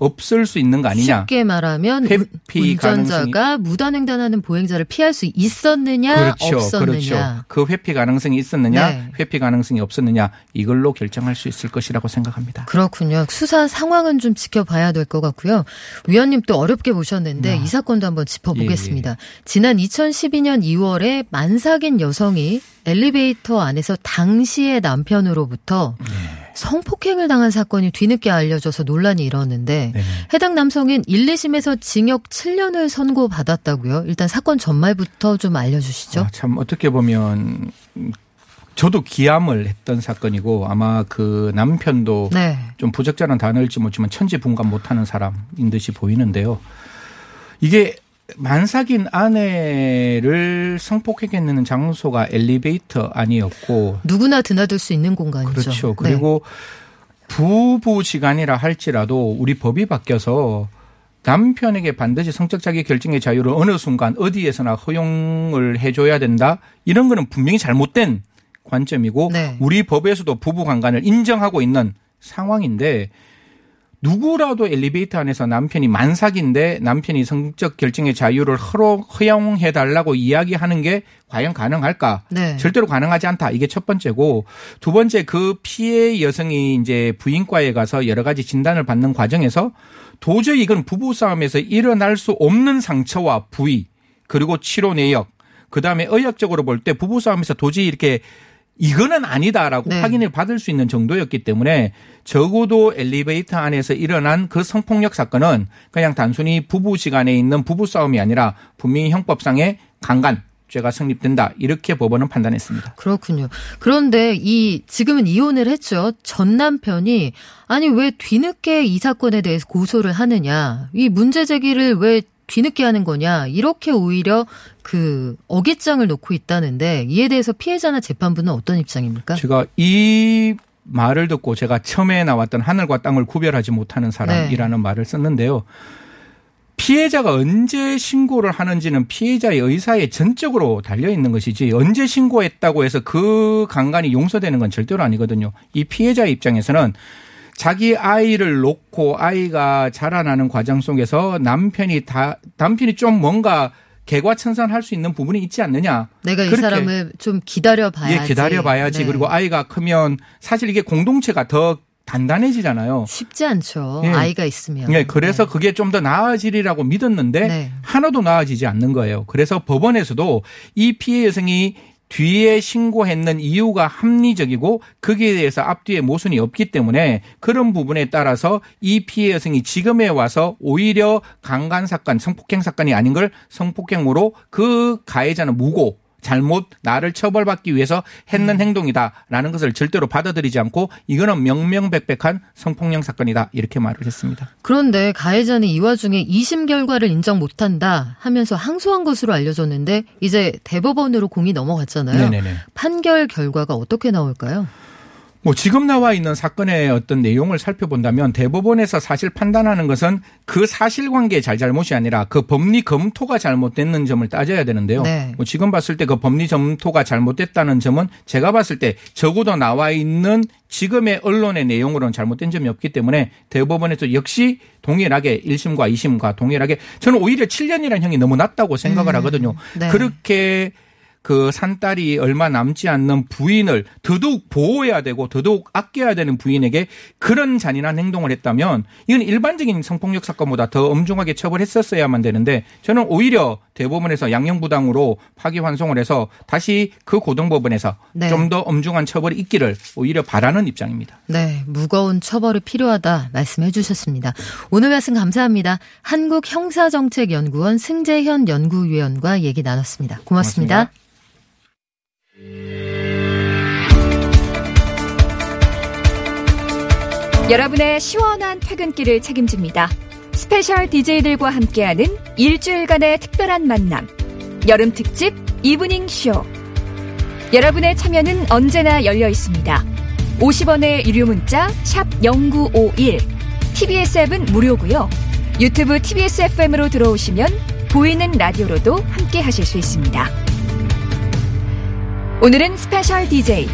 J: 없을 수 있는 거 아니냐.
C: 쉽게 말하면 운- 운전자가 무단횡단하는 보행자를 피할 수 있었느냐
J: 그렇죠.
C: 없었느냐.
J: 그렇죠. 그 회피 가능성이 있었느냐,
C: 네.
J: 회피 가능성이 없었느냐 이걸로 결정할 수 있을 것이라고 생각합니다.
C: 그렇군요. 수사 상황은 좀 지켜봐야 될 것 같고요. 위원님 또 어렵게 보셨는데 이 사건도 한번 짚어보겠습니다. 지난 2012년 2월에 만삭인 여성이 엘리베이터 안에서 당시의 남편으로부터 성폭행을 당한 사건이 뒤늦게 알려져서 논란이 일었는데
J: 네네.
C: 해당 남성은 1, 2심에서 징역 7년을 선고받았다고요. 일단 사건 전말부터 좀 알려주시죠.
J: 아, 참 어떻게 보면 음, 저도 기함을 했던 사건이고 아마 그 남편도
C: 네.
J: 좀 부적절한 단어일지 모르지만 천지분간 못하는 사람인 듯이 보이는데요. 이게 만삭인 아내를 성폭행했는 장소가 엘리베이터 아니었고
C: 누구나 드나들 수 있는 공간이죠.
J: 그렇죠.
C: 네.
J: 그리고 부부지간이라 할지라도 우리 법이 바뀌어서 남편에게 반드시 성적 자기 결정의 자유를 어느 순간 어디에서나 허용을 해줘야 된다. 이런 거는 분명히 잘못된 관점이고
C: 네.
J: 우리 법에서도 부부 관간을 인정하고 있는 상황인데 누구라도 엘리베이터 안에서 남편이 만삭인데 남편이 성적 결정의 자유를 허 허용해 달라고 이야기하는 게 과연 가능할까?
C: 네.
J: 절대로 가능하지 않다. 이게 첫 번째고 두 번째 그 피해 여성이 이제 부인과에 가서 여러 가지 진단을 받는 과정에서 도저히 이건 부부 싸움에서 일어날 수 없는 상처와 부위 그리고 치료 내역 그다음에 의학적으로 볼 때 부부 싸움에서 도저히 이렇게 이거는 아니다라고
C: 네.
J: 확인을 받을 수 있는 정도였기 때문에 적어도 엘리베이터 안에서 일어난 그 성폭력 사건은 그냥 단순히 부부 시간에 있는 부부 싸움이 아니라 분명히 형법상의 강간 죄가 성립된다 이렇게 법원은 판단했습니다.
C: 그렇군요. 그런데 이 지금은 이혼을 했죠. 전 남편이 아니 왜 뒤늦게 이 사건에 대해서 고소를 하느냐. 이 문제 제기를 왜 뒤늦게 하는 거냐. 이렇게 오히려 그 어깃장을 놓고 있다는데 이에 대해서 피해자나 재판부는 어떤 입장입니까?
J: 제가 이 말을 듣고 제가 처음에 나왔던 하늘과 땅을 구별하지 못하는 사람이라는
C: 네.
J: 말을 썼는데요. 피해자가 언제 신고를 하는지는 피해자의 의사에 전적으로 달려 있는 것이지 언제 신고했다고 해서 그 강간이 용서되는 건 절대로 아니거든요. 이 피해자의 입장에서는 자기 아이를 놓고 아이가 자라나는 과정 속에서 남편이 다 남편이 좀 뭔가 개과천선할 수 있는 부분이 있지 않느냐.
C: 내가 이 사람을 좀 기다려봐야지.
J: 예, 기다려봐야지.
C: 네.
J: 그리고 아이가 크면 사실 이게 공동체가 더 단단해지잖아요.
C: 쉽지 않죠.
J: 예.
C: 아이가 있으면.
J: 예, 그래서 그게 좀 더 나아지리라고 믿었는데
C: 네.
J: 하나도 나아지지 않는 거예요. 그래서 법원에서도 이 피해 여성이 뒤에 신고했는 이유가 합리적이고 거기에 대해서 앞뒤에 모순이 없기 때문에 그런 부분에 따라서 이 피해 여성이 지금에 와서 오히려 강간 사건, 성폭행 사건이 아닌 걸 성폭행으로 그 가해자는 무고 잘못 나를 처벌받기 위해서 했는 행동이다라는 것을 절대로 받아들이지 않고 이거는 명명백백한 성폭력 사건이다 이렇게 말을 했습니다.
C: 그런데 가해자는 이 와중에 2심 결과를 인정 못한다 하면서 항소한 것으로 알려졌는데 이제 대법원으로 공이 넘어갔잖아요.
J: 네네네.
C: 판결 결과가 어떻게 나올까요?
J: 뭐 지금 나와 있는 사건의 어떤 내용을 살펴본다면 대법원에서 사실 판단하는 것은 그 사실관계 잘잘못이 아니라 그 법리 검토가 잘못됐는 점을 따져야 되는데요.
C: 네.
J: 뭐 지금 봤을 때 그 법리 검토가 잘못됐다는 점은 제가 봤을 때 적어도 나와 있는 지금의 언론의 내용으로는 잘못된 점이 없기 때문에 대법원에서 역시 동일하게 1심과 2심과 동일하게 저는 오히려 7년이라는 형이 너무 낮다고 생각을 하거든요.
C: 네.
J: 그렇게 그 산딸이 얼마 남지 않는 부인을 더더욱 보호해야 되고 더더욱 아껴야 되는 부인에게 그런 잔인한 행동을 했다면 이건 일반적인 성폭력 사건보다 더 엄중하게 처벌했었어야만 되는데 저는 오히려 대법원에서 양형부당으로 파기환송을 해서 다시 그 고등법원에서
C: 네.
J: 좀더 엄중한 처벌이 있기를 오히려 바라는 입장입니다.
C: 네, 무거운 처벌이 필요하다 말씀해 주셨습니다. 오늘 말씀 감사합니다. 한국형사정책연구원 승재현 연구위원과 얘기 나눴습니다. 고맙습니다.
J: 고맙습니다.
A: 여러분의 시원한 퇴근길을 책임집니다. 스페셜 DJ들과 함께하는 일주일간의 특별한 만남. 여름 특집 이브닝 쇼. 여러분의 참여는 언제나 열려 있습니다. 50원의 유료 문자 샵 0951. TBS 앱은 무료고요. 유튜브 TBS FM으로 들어오시면 보이는 라디오로도 함께 하실 수 있습니다. 오늘은 스페셜 DJ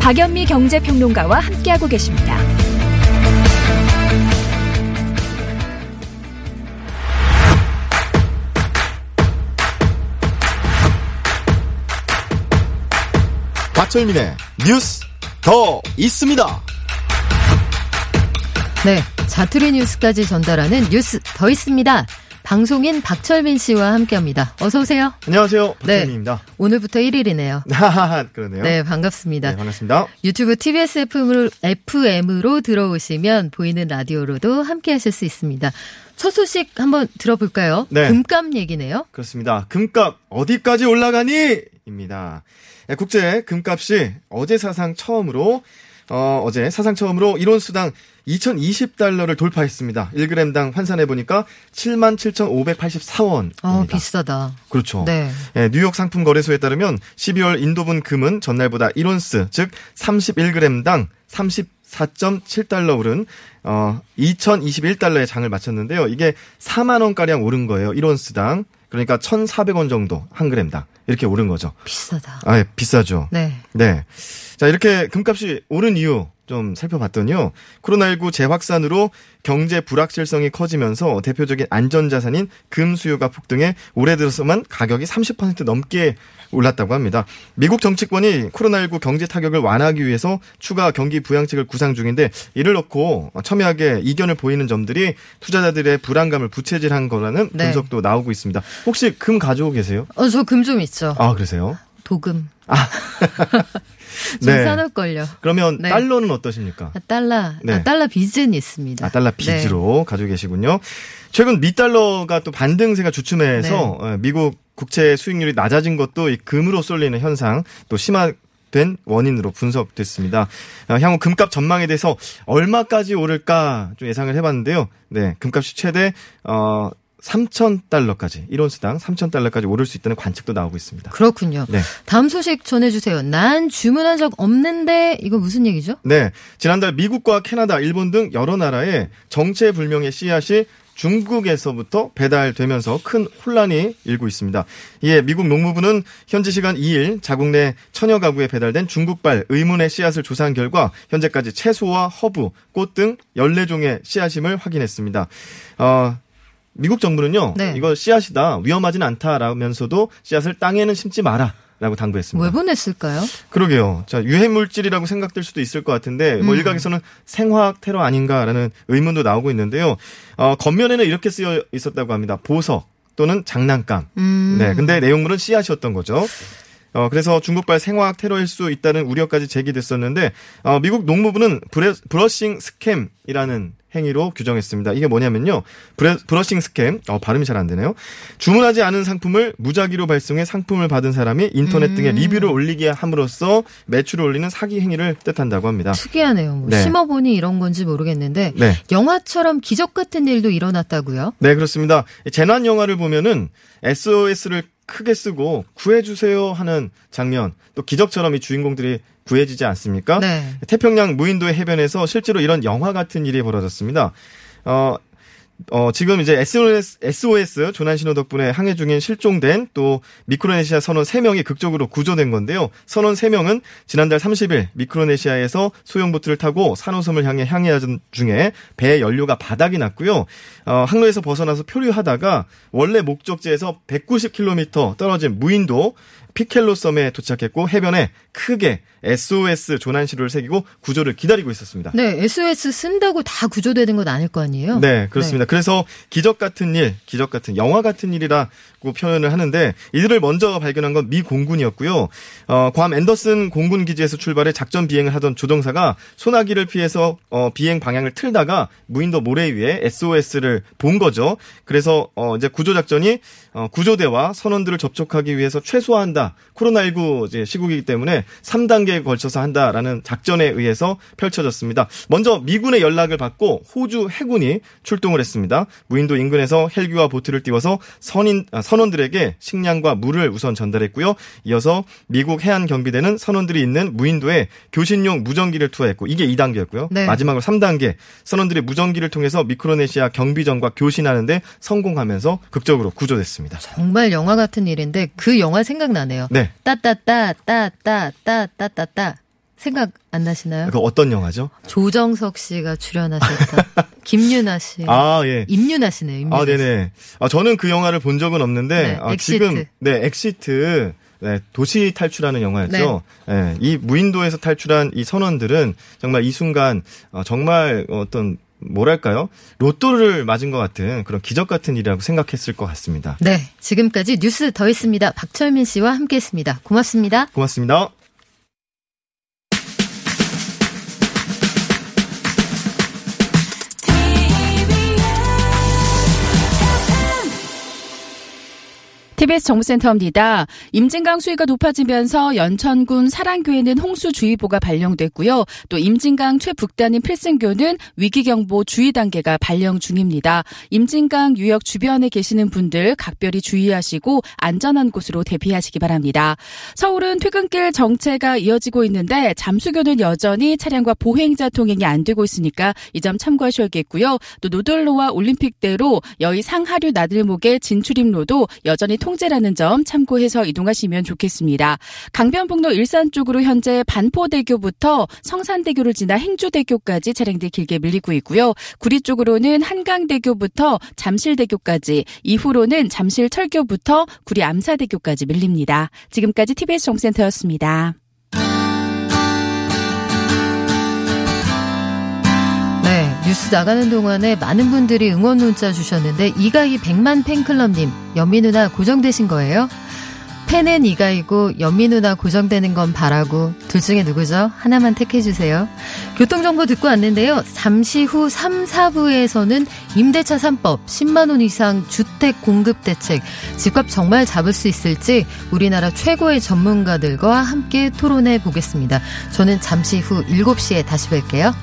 A: 박연미 경제평론가와 함께하고 계십니다.
K: 박철민의 뉴스 더 있습니다.
C: 네, 자투리 뉴스까지 전달하는 뉴스 더 있습니다. 방송인 박철민 씨와 함께합니다. 어서 오세요.
K: 안녕하세요.
C: 네.
K: 박철민입니다.
C: 오늘부터 1일이네요.
K: 하하하 그러네요.
C: 네, 반갑습니다.
K: 네, 반갑습니다.
C: 유튜브 TBS FM으로, FM으로 들어오시면 보이는 라디오로도 함께 하실 수 있습니다. 첫 소식 한번 들어볼까요?
K: 네.
C: 금값 얘기네요.
K: 그렇습니다. 금값 어디까지 올라가니? 입니다. 네, 국제 금값이 어제 사상 처음으로 어, 어제 사상 처음으로 1온 수당 2,020달러를 돌파했습니다. 1g당 환산해 보니까 77,584원.
C: 어, 비싸다.
K: 그렇죠.
C: 네.
K: 예, 뉴욕 상품 거래소에 따르면 12월 인도분 금은 전날보다 1온스, 즉 31g당 34.7달러 오른 어 2,021달러의 장을 마쳤는데요. 이게 4만 원 가량 오른 거예요. 1온스당. 그러니까 1,400원 정도 한 그램당. 이렇게 오른 거죠.
C: 비싸다.
K: 아, 예, 비싸죠.
C: 네.
K: 네. 자, 이렇게 금값이 오른 이유 좀 살펴봤더니요. 코로나19 재확산으로 경제 불확실성이 커지면서 대표적인 안전자산인 금 수요가 폭등해 올해 들어서만 가격이 30% 넘게 올랐다고 합니다. 미국 정치권이 코로나19 경제 타격을 완화하기 위해서 추가 경기 부양책을 구상 중인데 이를 놓고 첨예하게 이견을 보이는 점들이 투자자들의 불안감을 부채질한 거라는
C: 네.
K: 분석도 나오고 있습니다. 혹시 금 가지고 계세요?
C: 어, 저 금 좀 있 죠.
K: 아, 그러세요?
C: 도금. 좀
K: 네.
C: 사놓을걸요.
K: 그러면
C: 네.
K: 달러는 어떠십니까?
C: 아, 달러,
K: 네.
C: 아, 달러 빚은 있습니다.
K: 아, 달러 빚으로 가지고 계시군요. 최근 미달러가 또 반등세가 주춤해서
C: 네.
K: 어, 미국 국채 수익률이 낮아진 것도 이 금으로 쏠리는 현상 또 심화된 원인으로 분석됐습니다. 어, 향후 금값 전망에 대해서 얼마까지 오를까 좀 예상을 해봤는데요. 네, 금값이 최대 어 3,000달러까지 1온스당 3,000달러까지 오를 수 있다는 관측도 나오고 있습니다.
C: 그렇군요.
K: 네.
C: 다음 소식 전해 주세요. 난 주문한 적 없는데 이거 무슨 얘기죠?
K: 네. 지난달 미국과 캐나다, 일본 등 여러 나라에 정체 불명의 씨앗이 중국에서부터 배달되면서 큰 혼란이 일고 있습니다. 이에 미국 농무부는 현지 시간 2일 자국 내 천여 가구에 배달된 중국발 의문의 씨앗을 조사한 결과 현재까지 채소와 허브, 꽃 등 14종의 씨앗임을 확인했습니다. 어, 미국 정부는요.
C: 네.
K: 이거 씨앗이다. 위험하진 않다라면서도 씨앗을 땅에는 심지 마라. 라고 당부했습니다.
C: 왜 보냈을까요?
K: 그러게요. 자, 유해 물질이라고 생각될 수도 있을 것 같은데, 뭐
C: 음.
K: 일각에서는 생화학 테러 아닌가라는 의문도 나오고 있는데요. 어, 겉면에는 이렇게 쓰여 있었다고 합니다. 보석 또는 장난감.
C: 음.
K: 네. 근데 내용물은 씨앗이었던 거죠. 어, 그래서 중국발 생화학 테러일 수 있다는 우려까지 제기됐었는데, 어, 미국 농무부는 브레, brushing scam이라는 행위로 규정했습니다. 이게 뭐냐면요. 브레, 브러싱 스캠, 어, 발음이 잘 안 되네요. 주문하지 않은 상품을 무작위로 발송해 상품을 받은 사람이 인터넷 등에
C: 음.
K: 리뷰를 올리게 함으로써 매출을 올리는 사기 행위를 뜻한다고 합니다.
C: 특이하네요. 뭐
K: 네.
C: 심어보니 이런 건지 모르겠는데
K: 네.
C: 영화처럼 기적 같은 일도 일어났다고요?
K: 네, 그렇습니다. 재난 영화를 보면은 SOS를 크게 쓰고 구해주세요 하는 장면, 또 기적처럼 이 주인공들이 구해지지 않습니까?
C: 네.
K: 태평양 무인도의 해변에서 실제로 이런 영화 같은 일이 벌어졌습니다. 어, 어, 지금 이제 SOS, SOS 조난 신호 덕분에 항해 중인 실종된 또 미크로네시아 선원 3명이 극적으로 구조된 건데요. 선원 3명은 지난달 30일 미크로네시아에서 소형보트를 타고 산호섬을 향해 항해하던 중에 배의 연료가 바닥이 났고요. 어, 항로에서 벗어나서 표류하다가 원래 목적지에서 190km 떨어진 무인도 피켈로 섬에 도착했고 해변에 크게 SOS 조난 신호를 새기고 구조를 기다리고 있었습니다.
C: 네, SOS 쓴다고 다 구조되는 건 아닐 거 아니에요?
K: 네, 그렇습니다. 그래서 기적 같은 일, 기적 같은 영화 같은 일이라고 표현을 하는데 이들을 먼저 발견한 건 미 공군이었고요. 어, 괌 앤더슨 공군 기지에서 출발해 작전 비행을 하던 조종사가 소나기를 피해서 어, 비행 방향을 틀다가 무인도 모래 위에 SOS를 본 거죠. 그래서 어, 이제 구조 작전이 어, 구조대와 선원들을 접촉하기 위해서 최소화한다. 코로나19 이제 시국이기 때문에 3단계에 걸쳐서 한다라는 작전에 의해서 펼쳐졌습니다. 먼저 미군의 연락을 받고 호주 해군이 출동을 했습니다. 무인도 인근에서 헬기와 보트를 띄워서 선인 아, 선원들에게 식량과 물을 우선 전달했고요. 이어서 미국 해안 경비대는 선원들이 있는 무인도에 교신용 무전기를 투하했고 이게 2단계였고요.
C: 네.
K: 마지막으로 3단계 선원들이 무전기를 통해서 미크로네시아 경비정과 교신하는데 성공하면서 극적으로 구조됐습니다.
C: 정말 영화 같은 일인데 그 영화 생각나네요.
K: 네.
C: 따따따 따 따따 따따따 생각 안 나시나요?
K: 그 어떤 영화죠?
C: 조정석 씨가 출연하셨던 김유나 씨.
K: 아, 예.
C: 임유나 씨네요. 임유나
K: 아,
C: 씨.
K: 네네. 아, 저는 그 영화를 본 적은 없는데,
C: 네,
K: 아,
C: 엑시트.
K: 지금, 네, 엑시트, 네, 도시 탈출하는 영화였죠. 네. 이 무인도에서 탈출한 이 선원들은 정말 이 순간, 어, 정말 어떤, 뭐랄까요? 로또를 맞은 것 같은 그런 기적 같은 일이라고 생각했을 것 같습니다.
C: 네, 지금까지 뉴스 더 있습니다. 박철민 씨와 함께 했습니다. 고맙습니다.
K: 고맙습니다.
L: TBS 정보센터입니다. 임진강 수위가 높아지면서 연천군 사랑교에는 홍수주의보가 발령됐고요. 또 임진강 최북단인 필승교는 위기경보 주의 단계가 발령 중입니다. 임진강 유역 주변에 계시는 분들 각별히 주의하시고 안전한 곳으로 대피하시기 바랍니다. 서울은 퇴근길 정체가 이어지고 있는데 잠수교는 여전히 차량과 보행자 통행이 안 되고 있으니까 이 점 참고하셔야겠고요. 또 노들로와 올림픽대로 여의 상하류 나들목의 진출입로도 여전히 통 제라는 점 참고해서 이동하시면 좋겠습니다. 강변북로 일산 쪽으로 현재 반포대교부터 성산대교를 지나 행주대교까지 차량들 길게 밀리고 있고요. 구리 쪽으로는 한강대교부터 잠실대교까지, 이후로는 잠실철교부터 구리 암사대교까지 밀립니다. 지금까지 TBS 정센터였습니다.
C: 뉴스 나가는 동안에 많은 분들이 응원 문자 주셨는데 이가희 100만 팬클럽님, 연미 누나 고정되신 거예요? 팬은 이가이고 연미 누나 고정되는 건 바라고 둘 중에 누구죠? 하나만 택해주세요. 교통정보 듣고 왔는데요. 잠시 후 3, 4부에서는 임대차 3법, 10만원 이상 주택 공급 대책, 집값 정말 잡을 수 있을지 우리나라 최고의 전문가들과 함께 토론해 보겠습니다. 저는 잠시 후 7시에 다시 뵐게요.